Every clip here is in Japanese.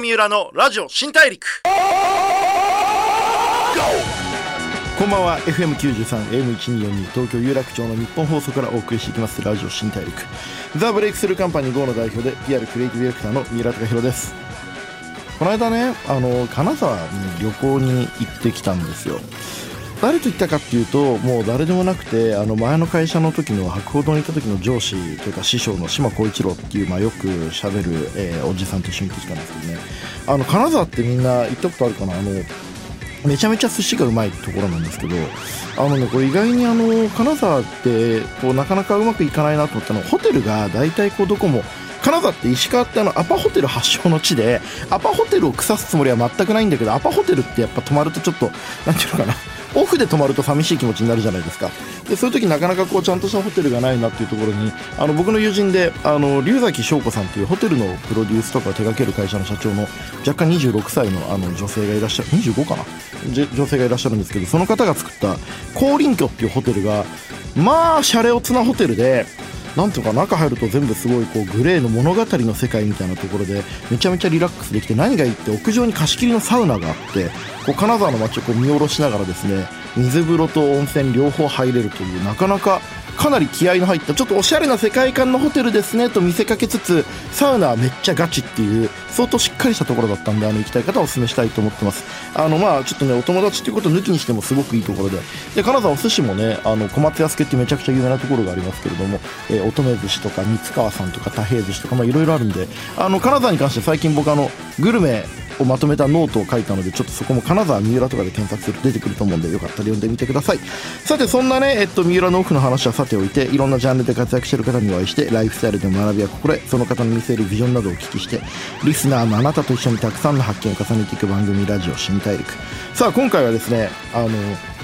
三浦のラジオ新大陸。こんばんは。FM93 AM1242 東京有楽町の日本放送からお送りしていきます。ラジオ新大陸。ザ・ブレイクスルーカンパニー GO の代表で PR クリエイティブディレクターの三浦貴弘です。この間ねあの金沢に旅行に行ってきたんですよ。誰と行ったかっていうともう誰でもなくてあの前の会社の時の博報堂に行った時の上司というか師匠の島光一郎っていう、まあ、よくしゃべる、えー、おじさんと一緒に行ってきたんですけどね。あの金沢ってみんな行ったことあるかな？あのめちゃめちゃ寿司がうまいところなんですけどあのねこれ意外にあの金沢ってこうなかなかうまくいかないなと思ったのホテルが大体こうどこも金沢って石川ってあのアパホテル発祥の地でアパホテルを腐すつもりは全くないんだけどアパホテルってやっぱ泊まるとちょっと何ていうのかなオフで泊まると寂しい気持ちになるじゃないですか。でそういう時なかなかこうちゃんとしたホテルがないなっていうところにあの僕の友人であの龍崎翔子さんというホテルのプロデュースとかを手掛ける会社の社長の若干26歳のあの女性がいらっしゃる25かな？女性がいらっしゃるんですけどその方が作った高林居っていうホテルがまあシャレオツなホテルでなんとか中入ると全部すごいこうグレーの物語の世界みたいなところでめちゃめちゃリラックスできて何がいいって屋上に貸し切りのサウナがあってこう金沢の街をこう見下ろしながらですね水風呂と温泉両方入れるというなかなかかなり気合の入ったちょっとおしゃれな世界観のホテルですねと見せかけつつサウナはめっちゃガチっていう相当しっかりしたところだったんであの行きたい方はお勧めしたいと思ってます。あのまあちょっとねお友達っていうことを抜きにしてもすごくいいところで。で金沢お寿司もねあの小松安家ってめちゃくちゃ有名なところがありますけれども、えー、乙女寿司とか三川さんとか太平寿司とかまあいろいろあるんであの金沢に関して最近僕あのグルメをまとめたノートを書いたのでちょっとそこも金沢三浦とかで検索すると出てくると思うんでよかったら読んでみてください。さてそんなね、えっと、三浦のオフの話はさておいていろんなジャンルで活躍してる方にお会いしてライフスタイルで学びや心得その方の見せるビジョンなどをお聞きしてリスナーのあなたと一緒にたくさんの発見を重ねていく番組ラジオ新大陸さあ今回はですねあの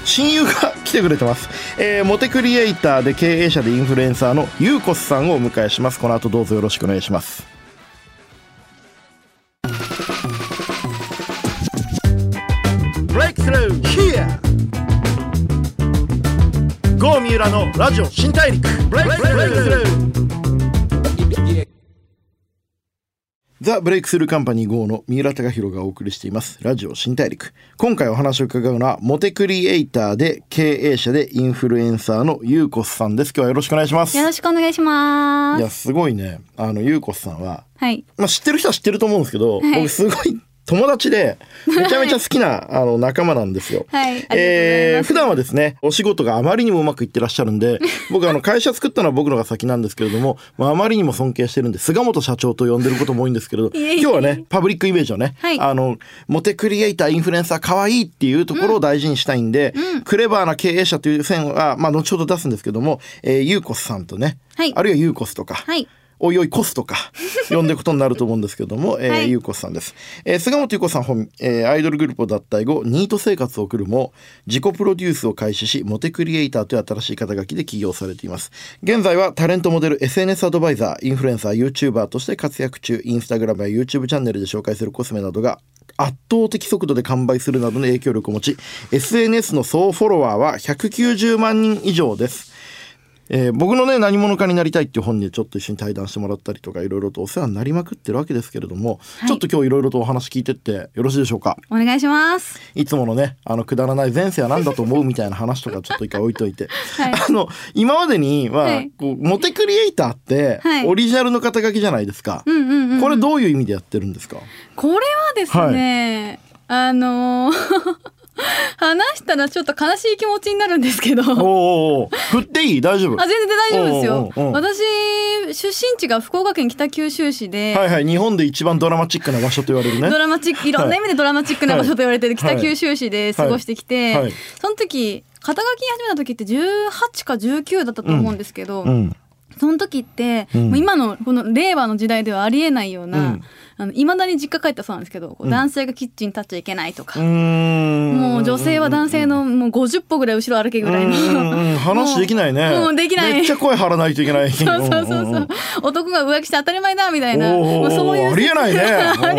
親友が来てくれてます、えー、モテクリエイターで経営者でインフルエンサーのゆうこすさんをお迎えします。この後どうぞよろしくお願いします。ブレイクスルー Here. GO 三浦のラジオ新大陸。ブレイクスルーザ・ブレイクスルーカンパニー GO の三浦貴弘がお送りしています。ラジオ新大陸。今回お話を伺うのはモテクリエイターで経営者でインフルエンサーのゆうこすさんです。今日はよろしくお願いします。よろしくお願いします。いやすごいね。あのゆうこすさんははい。まあ知ってる人は知ってると思うんですけど、はい、僕すごい友達で、めちゃめちゃ好きな、あの、仲間なんですよ。はい。えー、普段はですね、お仕事があまりにもうまくいってらっしゃるんで、僕あの、会社作ったのは僕のが先なんですけれども、まあ、あまりにも尊敬してるんで、菅本社長と呼んでることも多いんですけれど、今日はね、パブリックイメージをね、はい、あの、モテクリエイター、インフルエンサー、可愛いっていうところを大事にしたいんで、うん、クレバーな経営者という線は、まあ、後ほど出すんですけども、えー、ユーコスさんとね、はい、あるいはユーコスとか、はいおいおいコスとか呼んでいくことになると思うんですけども、えーはい、ゆうこさんです。えー、菅本ゆうこさん本、えー、アイドルグループを脱退後、ニート生活を送るも、自己プロデュースを開始し、モテクリエイターという新しい肩書きで起業されています。現在はタレントモデル、SNS アドバイザー、インフルエンサー、YouTuber として活躍中、インスタグラムや YouTube チャンネルで紹介するコスメなどが圧倒的速度で完売するなどの影響力を持ち、SNS の総フォロワーは190万人以上です。えー、僕のね何者かになりたいっていう本にちょっと一緒に対談してもらったりとかいろいろとお世話になりまくってるわけですけれども、はい、ちょっと今日いろいろとお話聞いてってよろしいでしょうか？お願いします。いつものねあのくだらない前世は何だと思うみたいな話とかちょっと一回置いといて、はい、あの今までには、はい、こうモテクリエイターってオリジナルの肩書きじゃないですか、うんうんうん、これどういう意味でやってるんですか？これはですね、あのー 話したらちょっと悲しい気持ちになるんですけど。おお振っていい？大丈夫？あ全然大丈夫ですよ。私出身地が福岡県北九州市で。はいはい。日本で一番ドラマチックな場所と言われるね。ドラマチックいろんな意味でドラマチックな場所と言われてる北九州市で過ごしてきて、はい。はい、その時肩書き始めた時って18か19だったと思うんですけど、うん。うん。その時って、うん、今のこの令和の時代ではありえないような、うん、あの未だに実家帰ったそうなんですけど、うん、男性がキッチン立っちゃいけないとか、もう女性は男性のもう50歩ぐらい後ろ歩けぐらいの。話できないね。もうできない。めっちゃ声張らないといけない。そうそうそうそう。男が浮気して当たり前だみたいな。もうそういう。ありえないね。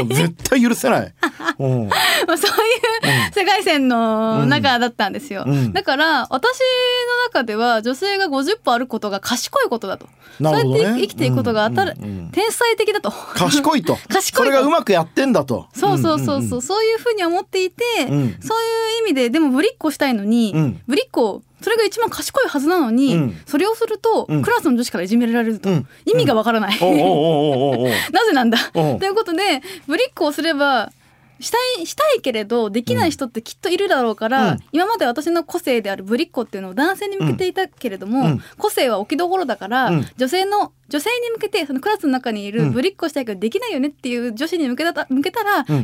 絶対許せない、も まあそういう世界線の中だったんですよ、うん、だから私の中では女性が50歩あることが賢いことだと、ね、そうやって生きていくことが当たる、天才的だと。賢いと。賢いそれがうまくやってんだと。そうそうそうそう、そういうふうに思っていて、そういう意味ででもぶりっ子したいのに、ぶりっ子それが一番賢いはずなのに、うん、それをすると、うん、クラスの女子からいじめられると、うん、意味がわからない。なぜなんだ？ということでぶりっ子をすればしたいしたいけれどできない人ってきっといるだろうから、うん、今まで私の個性であるぶりっ子っていうのを男性に向けていたけれども、うん、個性は置きどころだから、うん、女性の女性に向けてそのクラスの中にいるぶりっ子したいけどできないよねっていう女子に向けた向けたら、共感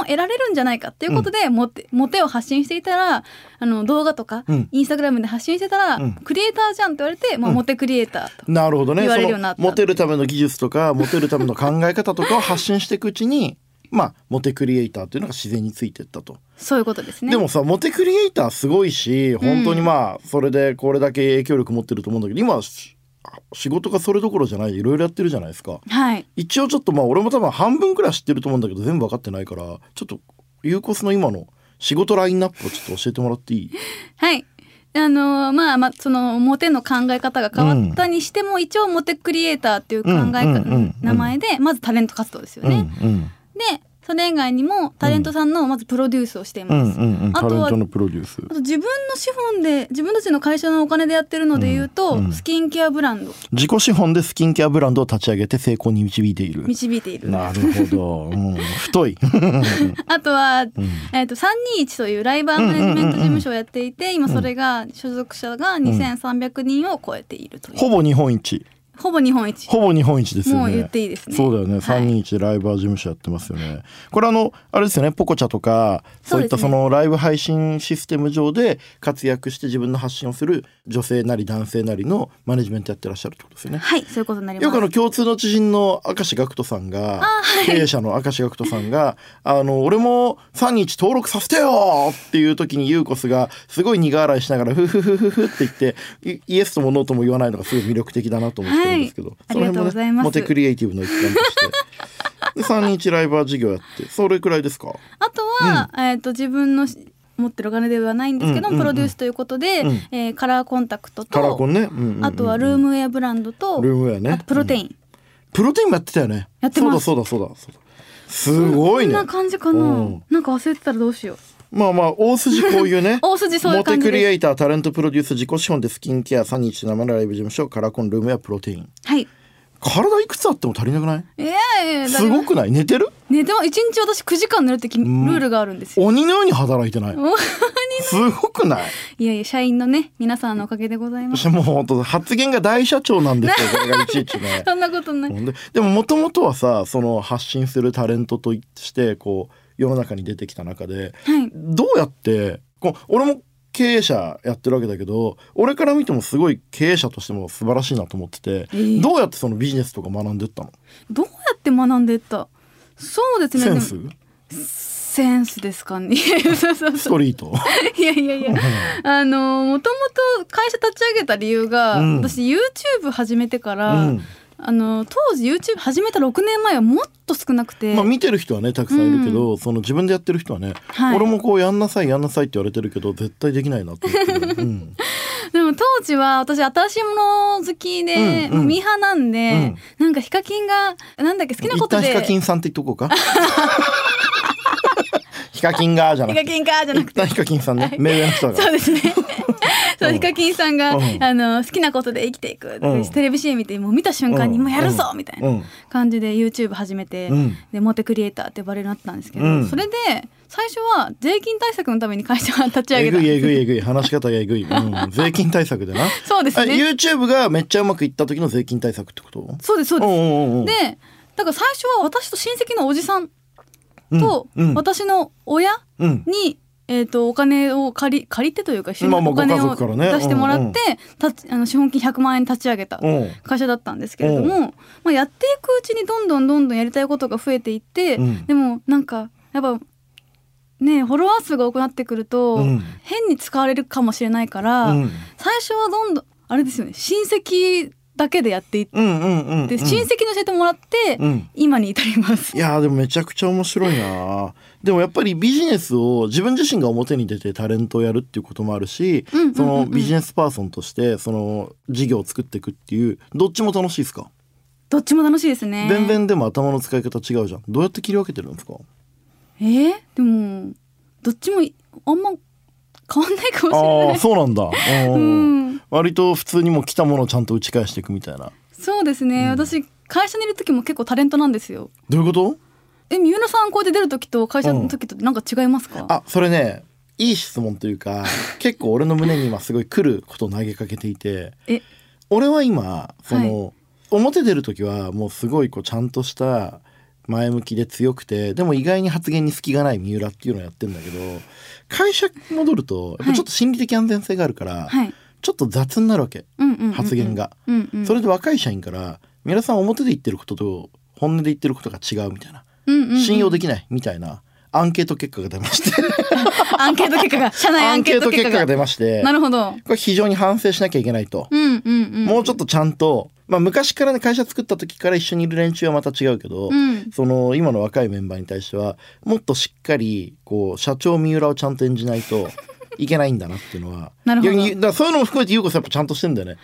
を得られるんじゃないかっていうことで、モテモテを発信していたらあの動画とか、インスタグラムで発信してたら、クリエイターじゃんって言われて、まあ、モテクリエイターとなるほどね。モテるための技術とかモテるための考え方とかを発信していくうちにまあモテクリエイターっていうのが自然についてったと。そういうことですね。でもさモテクリエイターすごいし本当にまあそれでこれだけ影響力持ってると思うんだけど今仕事がそれどころじゃないいろいろやってるじゃないですか、はい、一応ちょっとまあ俺も多分半分くらい知ってると思うんだけど全部分かってないからちょっとユーコスの今の仕事ラインナップをちょっと教えてもらっていい？はい。あのまあまあそのモテの考え方が変わったにしても、うん、一応モテクリエイターっていう考え方、名前でまずタレント活動ですよね。うんうんでそれ以外にもタレントさんのまずプロデュースをしています。あとは自分の資本で自分たちの会社のお金でやってるので言うと、うん。うん、スキンケアブランド。自己資本でスキンケアブランドを立ち上げて成功に導いている。導いている。なるほど、うん、太い。あとは、えーと、321というライバーマネジメント事務所をやっていて今それが所属者が2300人を超えているという、ほぼ日本一ほぼ日本一。ほぼ日本一ですよね。もう言っていいですね。そうだよね、三人一ライバー事務所やってますよね。これあのあれですよね。ポコチャとかそういったそのライブ配信システム上で活躍して自分の発信をする女性なり男性なりのマネジメントやってらっしゃるってことですよね。はいそういうことになります。よくあの共通の知人の明石学人さんが、はい、経営者の明石学人さんがあの俺も三人一登録させてよっていう時にユーコスがすごい苦笑いしながらフフフフフって言ってイエスともノーとも言わないのがすごい魅力的だなと思ってるんですけど、はいがとうございます。モテクリエイティブの一環として。で3日ライバー事業やって。それくらいですか？あとは、うん、えっ、と自分の持ってるお金ではないんですけど、うんうんうん、プロデュースということで、うん、えー、カラーコンタクトとカラーコンね、うんうんうん、あとはルームウェアブランドとルームウェアね。プロテイン、うん、プロテインもやってたよね。やってます。そうだそうだそうだ。そうだ。すごいね。こんな感じかな、うん、なんか忘れてたらどうしようまあまあ大筋こういうね大筋そういうモテクリエイタータレントプロデュース自己資本でスキンケア3日生ライブ事務所カラコンルームやプロテイン。はい。体いくつあっても足りなくない？いやいやすごくない？寝てる？寝ても一日私9時間寝るってルールがあるんですよ、鬼のように働いてない？すごくない？いやいや社員のね皆さんのおかげでございます。もう本当発言が大社長なんですよ これがいちいちね。そんなことない。ででももともとはさその発信するタレントとしてこう世の中に出てきた中で、はい、どうやってこう俺も経営者やってるわけだけど俺から見てもすごい経営者としても素晴らしいなと思ってて、えー、どうやってそのビジネスとか学んでったの？どうやって学んでった？そうですね。センス？センスですかね。ストリート？いやいやいや。あのもともと会社立ち上げた理由が、うん、私 YouTube 始めてから、うんあの当時 YouTube 始めた6年前はもっと少なくて、まあ、見てる人はねたくさんいるけど、うん、その自分でやってる人はね、はい、俺もこうやんなさいやんなさいって言われてるけど絶対できないなって うん、でも当時は私新しいもの好きで、うんうん、ミーハーなんで、うん、なんかヒカキンがなんだっけ好きなことで。ヒカキンさんって言っとこうか？ヒカキンがじゃなくて。ヒカキンがじゃなくて。ヒカキンさんね。目上の人が。そうですねそうヒカキンさんが、あの好きなことで生きていく、テレビ CM 見てもう見た瞬間にもうやるぞみたいな感じで YouTube 始めて、でモテクリエイターって呼ばれるようになったんですけど、それで最初は税金対策のために会社が立ち上げたえぐいえぐいえぐい。話し方がえぐい、うん、税金対策でな。そうですね。YouTube がめっちゃうまくいった時の税金対策ってこと？そうですそうです。でだから最初は私と親戚のおじさんと、私の親に、えーと、お金を借り借りてというか、まあ、お金を出してもらって、たあの資本金100万円立ち上げた会社だったんですけれども、まあ、やっていくうちにどんどんどんどんやりたいことが増えていって、うん、でもなんかやっぱねフォロワー数が多くなってくると、うん、変に使われるかもしれないから、うん、最初はどんどんあれですよね親戚だけでやっていって、親戚に教えてもらって、今に至ります。いやでもめちゃくちゃ面白いな。でもやっぱりビジネスを自分自身が表に出てタレントをやるっていうこともあるし、そのビジネスパーソンとしてその事業を作っていくっていうどっちも楽しいですか？どっちも楽しいですね。全然でも頭の使い方違うじゃん。どうやって切り分けてるんですか？えー、でもどっちもあんま変わんないかもしれない。あそうなんだ、うん、割と普通にも来たものをちゃんと打ち返していくみたいな。そうですね、うん、私会社にいる時も結構タレントなんですよ。どういうこと？え三浦さんこうやって出る時と会社の時となんか違いますか、うん、あそれねいい質問というか 結構俺の胸に今すごい来ることを投げかけていてえ？俺は今その、はい、表出る時はもうすごいこうちゃんとした前向きで強くてでも意外に発言に隙がない三浦っていうのをやってんだけど会社戻るとやっぱちょっと心理的安全性があるから、はい、ちょっと雑になるわけ、発言が、うんうん、それで若い社員から「三浦さん表で言ってることと本音で言ってることが違う」みたいな、うんうんうん、信用できないみたいなアンケート結果が出まして。アンケート結果が社内アンケート結果が。出まして。なるほど。これ非常に反省しなきゃいけないと、うんうんうん、もうちょっとちゃんとまあ、昔からね会社作った時から一緒にいる連中はまた違うけど、うん、その今の若いメンバーに対してはもっとしっかりこう社長三浦をちゃんと演じないといけないんだなっていうのは。なるほど。だそういうのも含めて優子さんやっぱちゃんとしてんだよね。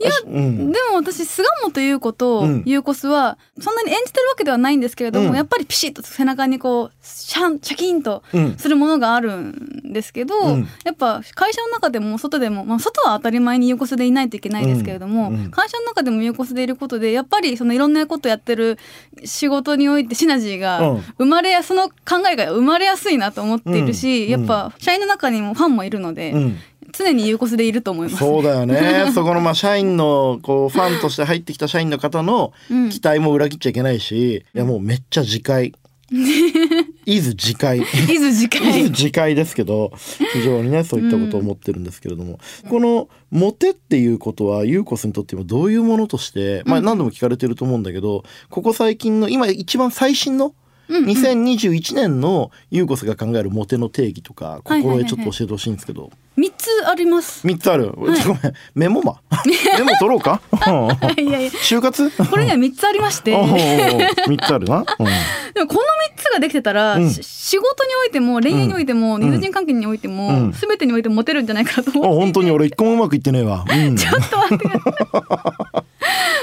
いや、うん、でも私菅本優子と優子スはそんなに演じてるわけではないんですけれども、うん、やっぱりピシッと背中にこうシャンシャキンとするものがあるんですけど、うん、やっぱ会社の中でも外でも、まあ、外は当たり前に優子スでいないといけないですけれども、会社の中でも優子スでいることでやっぱりそのいろんなことやってる仕事においてシナジーが生まれやその考えが生まれやすいなと思っているし、やっぱ社員の中にもファンもいるので、常に有効でいると思います、ね、そうだよね。そこのまあ社員のこうファンとして入ってきた社員の方の期待も裏切っちゃいけないし、うん、いやもうめっちゃ次回 いず次回いず次回次回ですけど非常にねそういったことを思ってるんですけれども、うん、このモテっていうことはユーコスにとってもどういうものとして、まあ何度も聞かれてると思うんだけど、ここ最近の今一番最新の2021年のユーゴスが考えるモテの定義とか心得ちょっと教えてほしいんですけど、三つあります。三つある、はい、ごめん。メモマ メモ取ろうか？いやいや。就活？これには三つありまして。三つあるな、うん、でもこの三つができてたら、うん、仕事においても恋愛においても、うん、友人関係においても、うん、全てにおいてモテるんじゃないかと思って本当に俺一個もうまくいってねえわ、ちょっと待ってください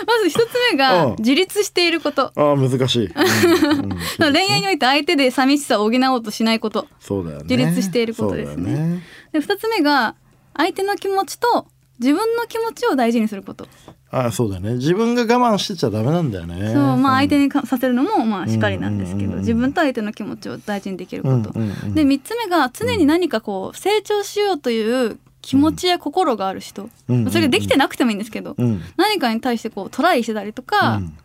まず一つ目が自立していること。ああ難しい。恋愛において相手で寂しさを補おうとしないこと。そうだよね。自立していることですね。ねで二つ目が相手の気持ちと自分の気持ちを大事にすること。あそうだね自分が我慢してちゃダメなんだよねそうまあ相手にさせるのもまあしっかりなんですけど、自分と相手の気持ちを大事にできること、で3つ目が常に何かこう成長しようという気持ちや心がある人、うん、それができてなくてもいいんですけど、うん、何かに対してこうトライしてたりとか、うん、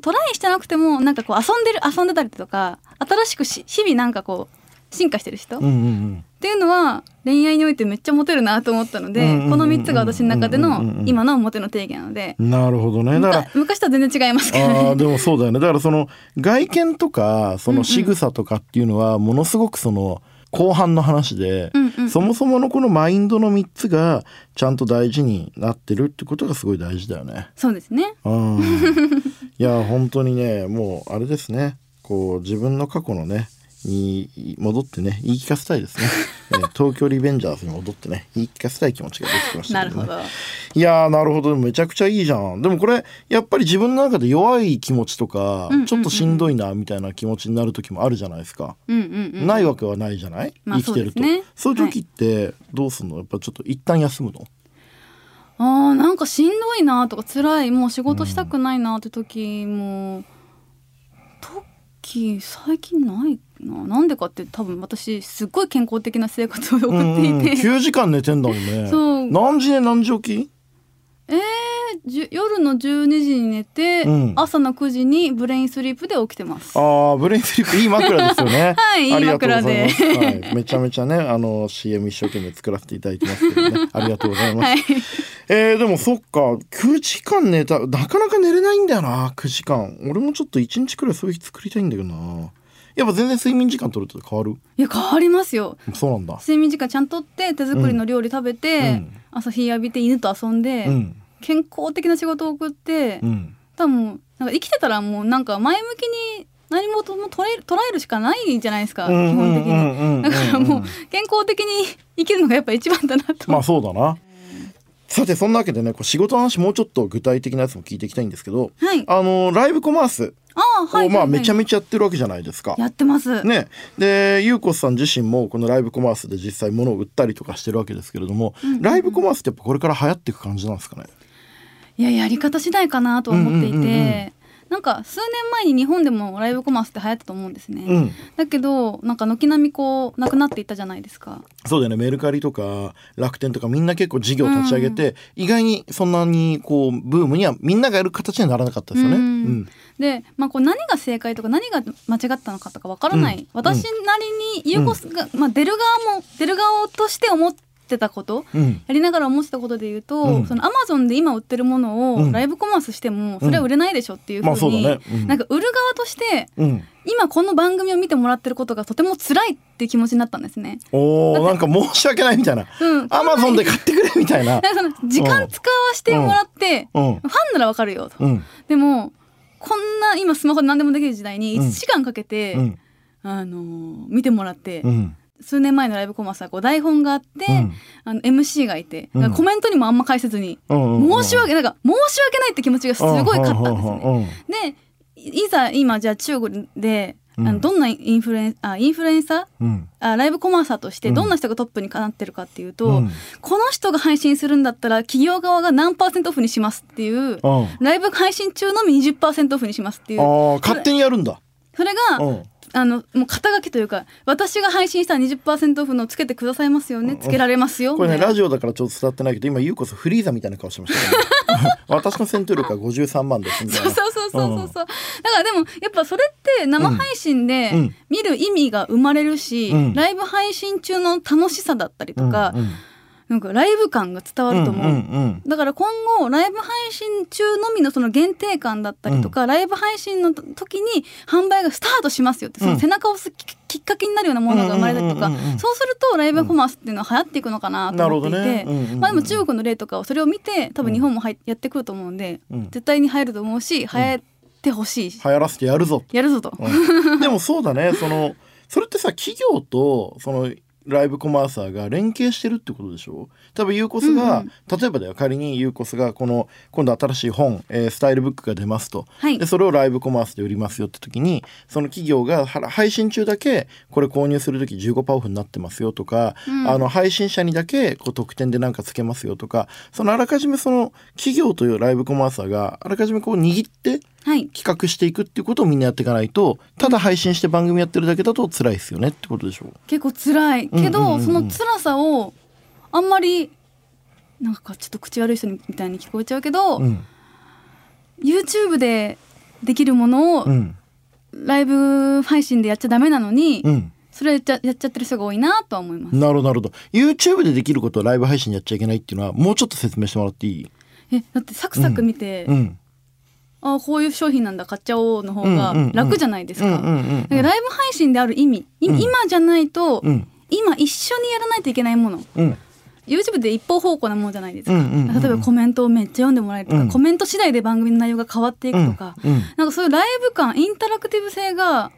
トライしてなくてもなんかこう遊んでる遊んでたりとか新しくし日々なんかこう進化してる人、うんうんうん、っていうのは恋愛においてめっちゃモテるなと思ったので、うんうん、この3つが私の中での今のモテの定義なので、なるほどね。だから昔とは全然違いますけど、ね、あでもそうだよね。だからその外見とかその仕草とかっていうのはものすごくその、後半の話で、うんうん、そもそものこのマインドの3つがちゃんと大事になってるってことがすごい大事だよね。そうですね。いや本当にねもうあれですねこう自分の過去のねに戻ってね言い聞かせたいですね、えー、東京リベンジャーズに戻ってね言い聞かせたい気持ちが出てきました、ね、なるほど。いやなるほど。めちゃくちゃいいじゃん。でもこれやっぱり自分の中で弱い気持ちとか、ちょっとしんどいなみたいな気持ちになる時もあるじゃないですか、ないわけはないじゃない、まあ、生きてると。そう、ね,、いう時ってどうすんの？やっぱちょっと一旦休むの？あーなんかしんどいなとか辛い。もう仕事したくないなって時も、うん、時最近ないな。なんでかって多分私すっごい健康的な生活を送っていて、うん、9時間寝てんだもんね。そう。何時寝何時起き？えー、夜の12時に寝て、うん、朝の9時にブレインスリープで起きてます。ああブレインスリープいい枕ですよね。はいいい枕で、はい、めちゃめちゃねあの CM 一生懸命作らせていただいてますけどね。ありがとうございます、はい、えー、でもそっか。9時間寝たなかなか寝れないんだよな9時間。俺もちょっと1日くらいそういう日作りたいんだけどなやっぱ全然睡眠時間取ると変わる？いや変わりますよ。そうなんだ。睡眠時間ちゃんとって手作りの料理食べて、うん、朝日浴びて犬と遊んで、うん、健康的な仕事を送って、うん、多分なんか生きてたらもうなんか前向きに何もとも捉え捉えるしかないじゃないですか、基本的に。だからもう健康的に生きるのがやっぱ一番だなと。まあそうだな。さてそんなわけでねこう仕事の話もうちょっと具体的なやつも聞いていきたいんですけど、はい、あのライブコマースあはい、まあめちゃめちゃやってるわけじゃないですか。やってます。ね、でゆうこさん自身もこのライブコマースで実際物を売ったりとかしてるわけですけれども、うんうん、ライブコマースってやっぱこれから流行っていく感じなんですかね？いややり方次第かなと思っていて、うんうんうんうんなんか数年前に日本でもライブコマースって流行ったと思うんですね、うん、だけどなんか軒並みこうなくなっていったじゃないですか。そうだよね。メルカリとか楽天とかみんな結構事業立ち上げて、うん、意外にそんなにこうブームにはみんながやる形にはならなかったですよね、うん、で、まあ、こう何が正解とか何が間違ったのかとかわからない、私なりにユーコスが、まあ、出る側も出る側として思ってってたこと、うん、やりながら思ってたことで言うと、うん、そのアマゾンで今売ってるものをライブコマースしてもそれは売れないでしょっていうふうに、まあね、なんか売る側として、今この番組を見てもらってることがとても辛いっていう気持ちになったんですね。おなんか申し訳ないみたいな。アマゾンで買ってくれみたいな。その時間使わしてもらって、ファンならわかるよと。でもこんな今スマホで何でもできる時代に1時間かけて、あのー、見てもらって。数年前のライブコマースはこう台本があって、うん、あの MC がいて、うん、コメントにもあんま返せずに、うん申し訳なんか申し訳ないって気持ちがすごい勝ったんですよ。ね。でいざ今じゃあ中国であのどんなインフルエンあインフルエンサー、うん、あライブコマーサーとしてどんな人がトップになってるかっていうと、うん、この人が配信するんだったら企業側が何パーセントオフにしますっていう、ライブ配信中のみ20%オフにしますっていう。勝手にやるんだ。それがあのもう肩書きというか私が配信したら20%オフのつけてくださいますよねつけられますよこれねラジオだからちょっと伝わってないけど今優子さんフリーザみたいな顔してましたね。私の戦闘力は53万ですみたいな。そうそうそうそうそう、う。ん、だからでもやっぱそれって生配信で見る意味が生まれるし、うん、ライブ配信中の楽しさだったりとか、うんうんなんかライブ感が伝わると思う。うんうんうん、だから今後ライブ配信中のみのその限定感だったりとか、うん、ライブ配信の時に販売がスタートしますよってその背中を押すきっかけになるようなものが生まれたりとか、そうするとライブコマースっていうのは流行っていくのかなと思っていて、ね。うんうん、まあ、でも中国の例とかをそれを見て多分日本もはやってくると思うんで、絶対に入ると思うし流行ってほしい。流行らせてやるぞやるぞと、でもそうだね。そのそれってさ企業とそのライブコマーサーが連携してるってことでしょ？多分ユーコスが、うんうん、例えばだよ。仮にユーコスがこの今度新しい本、えー、スタイルブックが出ますと、はい、でそれをライブコマースで売りますよって時にその企業が配信中だけこれ購入する時15%オフになってますよとか、うん、あの配信者にだけこう特典で何かつけますよとかそのあらかじめその企業というライブコマーサーがあらかじめこう握って企画していくっていうことをみんなやっていかないとただ配信して番組やってるだけだと辛いですよねってことでしょう。結構辛い。けど、その辛さをあんまりなんかちょっと口悪い人みたいに聞こえちゃうけど、うん、YouTube でできるものを、ライブ配信でやっちゃダメなのに、うん、それやっちゃやっちゃってる人が多いなとは思います。なるほどなるほど。YouTube でできることをライブ配信やっちゃいけないっていうのはもうちょっと説明してもらっていい？えだってサクサク見て、うん、あこういう商品なんだ買っちゃおうの方が楽じゃないですか。ライブ配信である意味、今じゃないと、うん、今一緒にやらないといけないもの。うん。YouTube で一方方向なものじゃないですか、例えばコメントをめっちゃ読んでもらえるとか、うん、コメント次第で番組の内容が変わっていくとか、うん。うん、なんかそういうライブ感インタラクティブ性が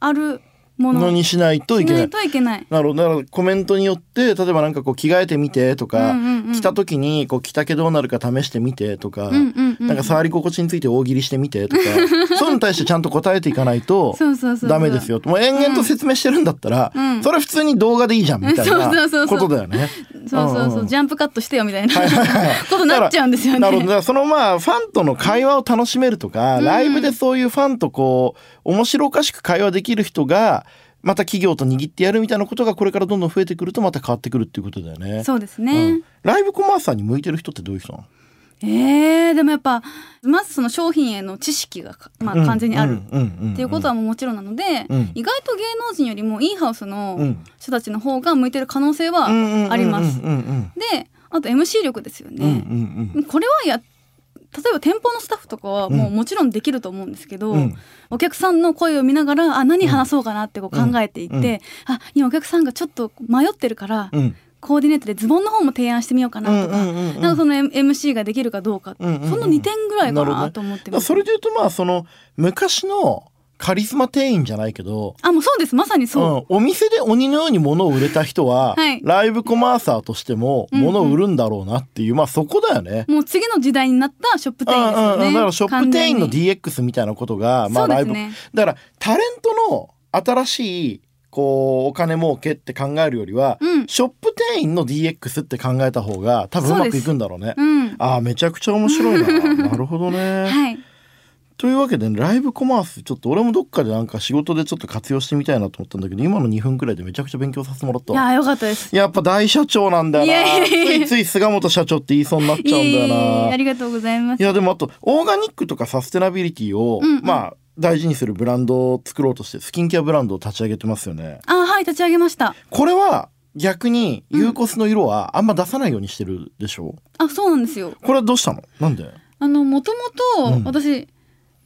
あるものにしないといけない。ないなるほど。だからコメントによって、例えばなんかこう着替えてみてとか、うんうんうん、着た時にこう着たけどうなるか試してみてとか、うんうんうん、なんか触り心地について大喜利してみてとか、そういうのに対してちゃんと答えていかないとダメですよ。もう延々と説明してるんだったら、うん、それは普通に動画でいいじゃんみたいな ことだよね。そうそうそう、ジャンプカットしてよみたいな、ことになっちゃうんですよね。なるほど。そのまあファンとの会話を楽しめるとか、ライブでそういうファンとこう面白おかしく会話できる人がまた企業と握ってやるみたいなことがこれからどんどん増えてくるとまた変わってくるっていうことだよね。そうですね、うん、ライブコマースさんに向いてる人ってどういう人なの？えー、でもやっぱまずその商品への知識が、まあ、完全にあるっていうことはもちろんなので、うん、意外と芸能人よりもインハウスの人たちの方が向いてる可能性はあります。であと MC 力ですよね。これはや例えば店舗のスタッフとかはもうもちろんできると思うんですけど、うん、お客さんの声を見ながらあ何話そうかなってこう考えていって、うん、あ今お客さんがちょっと迷ってるから、コーディネートでズボンの方も提案してみようかなとか、なんかその MC ができるかどうか、うんうんうん、その2点ぐらいかなと思ってます、ね、それでいうとまあその昔のカリスマ店員じゃないけどあもうそうです。まさにそう、うん、お店で鬼のように物を売れた人は、はい、ライブコマーサーとしても物を売るんだろうなっていう、うんうん、まあそこだよね。もう次の時代になったショップ店員ですよね、だからショップ店員の DX みたいなことがまあライブ、ね、だからタレントの新しいこうお金儲けって考えるよりは、うん、ショップ店員の DX って考えた方が多分うまくいくんだろうね。ううん、ああめちゃくちゃ面白いな。なるほどね。はいというわけで、ね、ライブコマースちょっと俺もどっかでなんか仕事でちょっと活用してみたいなと思ったんだけど今の2分くらいでめちゃくちゃ勉強させてもらったいやよかったです。やっぱ大社長なんだよなついつい菅本社長って言いそうになっちゃうんだよなありがとうございます。いやでもあとオーガニックとかサステナビリティを、うんうん、まあ大事にするブランドを作ろうとしてスキンケアブランドを立ち上げてますよね。あはい立ち上げました。これは逆にユーコスの色はあんま出さないようにしてるでしょ？う、うん、あそうなんですよ。これはどうしたの？なんで？あのもともと私、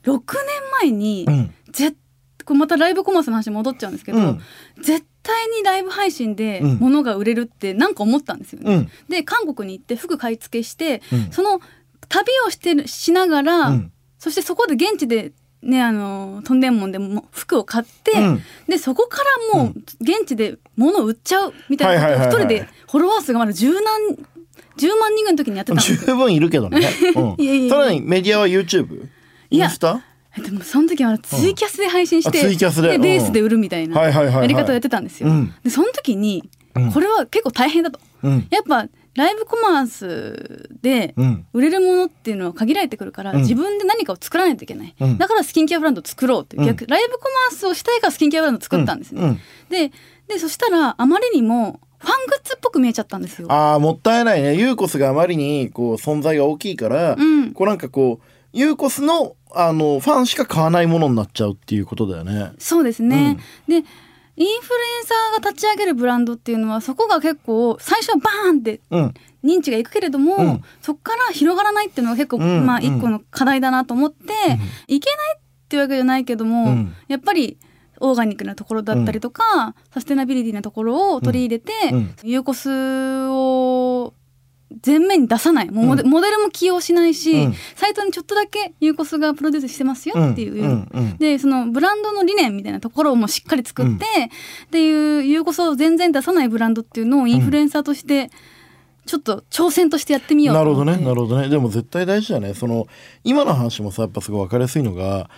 6年前に、うん、ぜこれまたライブコマースの話戻っちゃうんですけど、うん、絶対にライブ配信で物が売れるってなんか思ったんですよね。うん、で韓国に行って服買い付けして、その旅をしてしながら、そしてそこで現地でね、あのトンデンモンでも服を買って、うん、でそこからもう現地で物を売っちゃうみたいなことを一人でフォロワー数がまだ十何10万人ぐらいの時にやってたんですよ。十分いるけどね、うん、いやいやさらにメディアは YouTube? インスタ？でもその時はツイキャスで配信して、ツイキャスで？レースで売るみたいなやり方をやってたんですよ。でその時にこれは結構大変だと、やっぱライブコマースで売れるものっていうのは限られてくるから、自分で何かを作らないといけない、だからスキンケアブランドを作ろうっていう。逆、ライブコマースをしたいからスキンケアブランドを作ったんですね。ででそしたらあまりにもファングッズっぽく見えちゃったんですよ。ああもったいないねユーコスがあまりにこう存在が大きいから、うん、こうなんかこうユーコスのあのファンしか買わないものになっちゃうっていうことだよね。そうですね、うん、でインフルエンサーが立ち上げるブランドっていうのはそこが結構最初はバーンって認知がいくけれども、うん、そこから広がらないっていうのは結構、うん、まあ一個の課題だなと思って、いけないっていうわけじゃないけども、やっぱりオーガニックなところだったりとか、サステナビリティなところを取り入れて、ユーコスを前面に出さない。もうモデ,、ルも起用しないし、うん、サイトにちょっとだけユーコスがプロデュースしてますよっていう、でそのブランドの理念みたいなところをもしっかり作って、っていうユーコスを全然出さないブランドっていうのをインフルエンサーとして、ちょっと挑戦としてやってみようなるほどね。なるほどね。でも絶対大事だね。その今の話もさやっぱすごい分かりやすいのが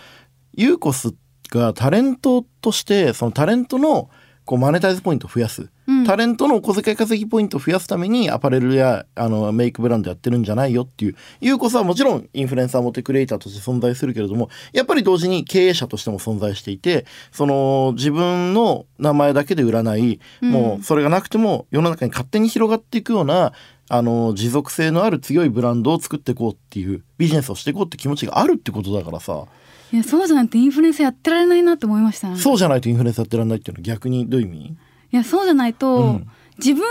ユーコスがタレントとしてそのタレントのこうマネタイズポイントを増やす、うん、タレントのお小遣い稼ぎポイントを増やすためにアパレルやあのメイクブランドやってるんじゃないよっていういうこそはもちろんインフルエンサーモテクリエイターとして存在するけれどもやっぱり同時に経営者としても存在していてその自分の名前だけで売らない、うん、もうそれがなくても世の中に勝手に広がっていくようなあの持続性のある強いブランドを作っていこうっていうビジネスをしていこうって気持ちがあるってことだからさ。いやそうじゃないとインフルエンサーやってられないなって思いました、ね、そうじゃないとインフルエンサーやってられないっていうのは逆にどういう意味？いやそうじゃないと、うん、自分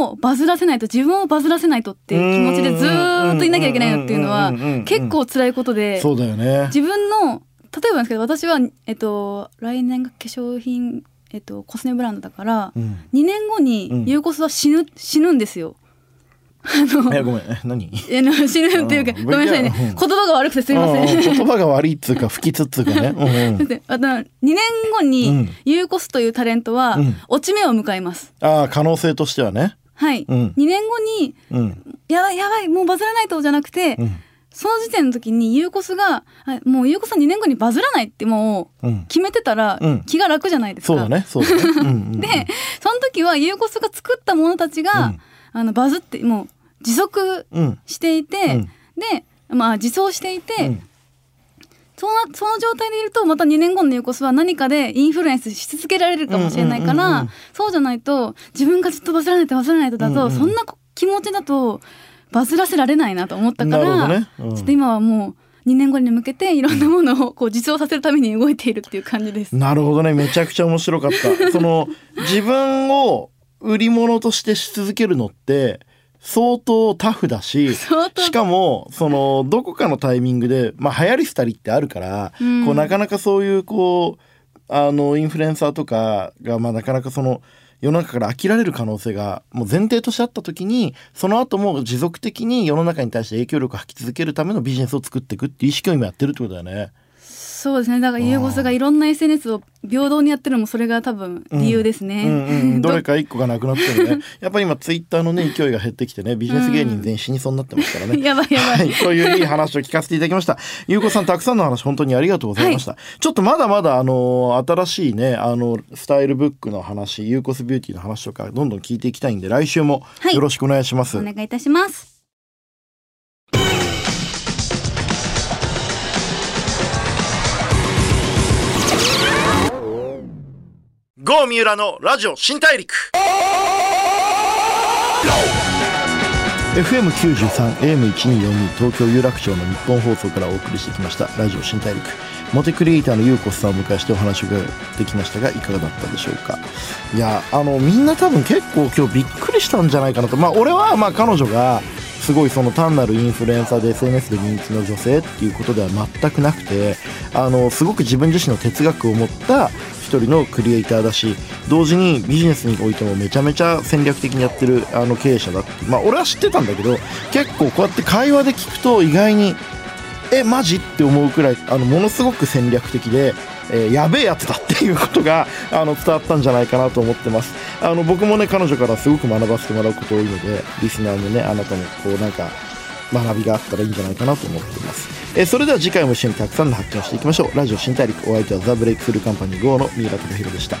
をバズらせないと自分をバズらせないとっていう気持ちでずっといなきゃいけないのっていうのは結構辛いことでそうだよね。自分の例えばですけど私は、えっと、来年が化粧品、えっと、コスメブランドだから、うん、2年後にユーコスは死ぬ死ぬんですよ。あのえごめん。何？えの死ぬっていうか、ごめんなさいね、言葉が悪くてすみません、言葉が悪いっつうか不吉っつうかね、うんうん、あの2年後にユーコスというタレントは落ち目を迎えます、ああ可能性としてはね。はい、うん、2年後に、うん、やばいやばいもうバズらないとじゃなくて、うん、その時点の時にユーコスがもうユーコスは2年後にバズらないってもう決めてたら気が楽じゃないですか、そうだねそうだね、うんうん、でその時はユーコスが作ったものたちが、あのバズってもう持続していて、うん、でまあ自走していて、うん、そのその状態でいるとまた2年後のユーコスは何かでインフルエンスし続けられるかもしれないから、そうじゃないと自分がずっとバズらないとバズらないとだと、うんうん、そんな気持ちだとバズらせられないなと思ったから、ね。うん、ちょっと今はもう2年後に向けていろんなものをこう実装させるために動いているっていう感じです。なるほどね。めちゃくちゃ面白かった。その自分を売り物としてし続けるのって相当タフだししかもそのどこかのタイミングで、まあ、流行り廃りってあるから、うん、こうなかなかそういうこうあのインフルエンサーとかが、まあ、なかなかその世の中から飽きられる可能性がもう前提としてあった時にその後も持続的に世の中に対して影響力を発揮続けるためのビジネスを作っていくっていう意識を今やってるってことだよね。そうですね。だからユーゴスがいろんな SNS を平等にやってるのもそれが多分理由ですね、うん。うん。うん、どれか一個がなくなってるね。やっぱり今ツイッターのね勢いが減ってきてねビジネス芸人全員死にそうになってますからね、やばいやばい、はい、といういい話を聞かせていただきました。ゆうこさんたくさんの話本当にありがとうございました、はい、ちょっとまだまだあの新しいねあのスタイルブックの話ユーコスビューティーの話とかどんどん聞いていきたいんで来週もよろしくお願いします、はい、お願いいたします郷三浦のラジオ新大陸。FM93 AM1242 東京有楽町の日本放送からお送りしてきましたラジオ新大陸。モテクリエイターのゆうこさんを迎えしてお話を伺ってきましたがいかがだったでしょうか。いやあのみんな多分結構今日びっくりしたんじゃないかなと。まあ俺はまあ彼女がすごいその単なるインフルエンサーで SNS で人気の女性っていうことでは全くなくてあのすごく自分自身の哲学を持った一人のクリエイターだし同時にビジネスにおいてもめちゃめちゃ戦略的にやってるあの経営者だって。まあ俺は知ってたんだけど結構こうやって会話で聞くと意外にえマジ？って思うくらいあのものすごく戦略的で、えー、やべえやつだっていうことがあの伝わったんじゃないかなと思ってます。あの僕もね彼女からすごく学ばせてもらうこと多いのでリスナーのねあなたもこうなんか学びがあったらいいんじゃないかなと思ってます。えー、それでは次回も一緒にたくさんの発見をしていきましょう。ラジオ新大陸お相手はザ・ブレイクスルーカンパニー GO の三浦貴弘でした。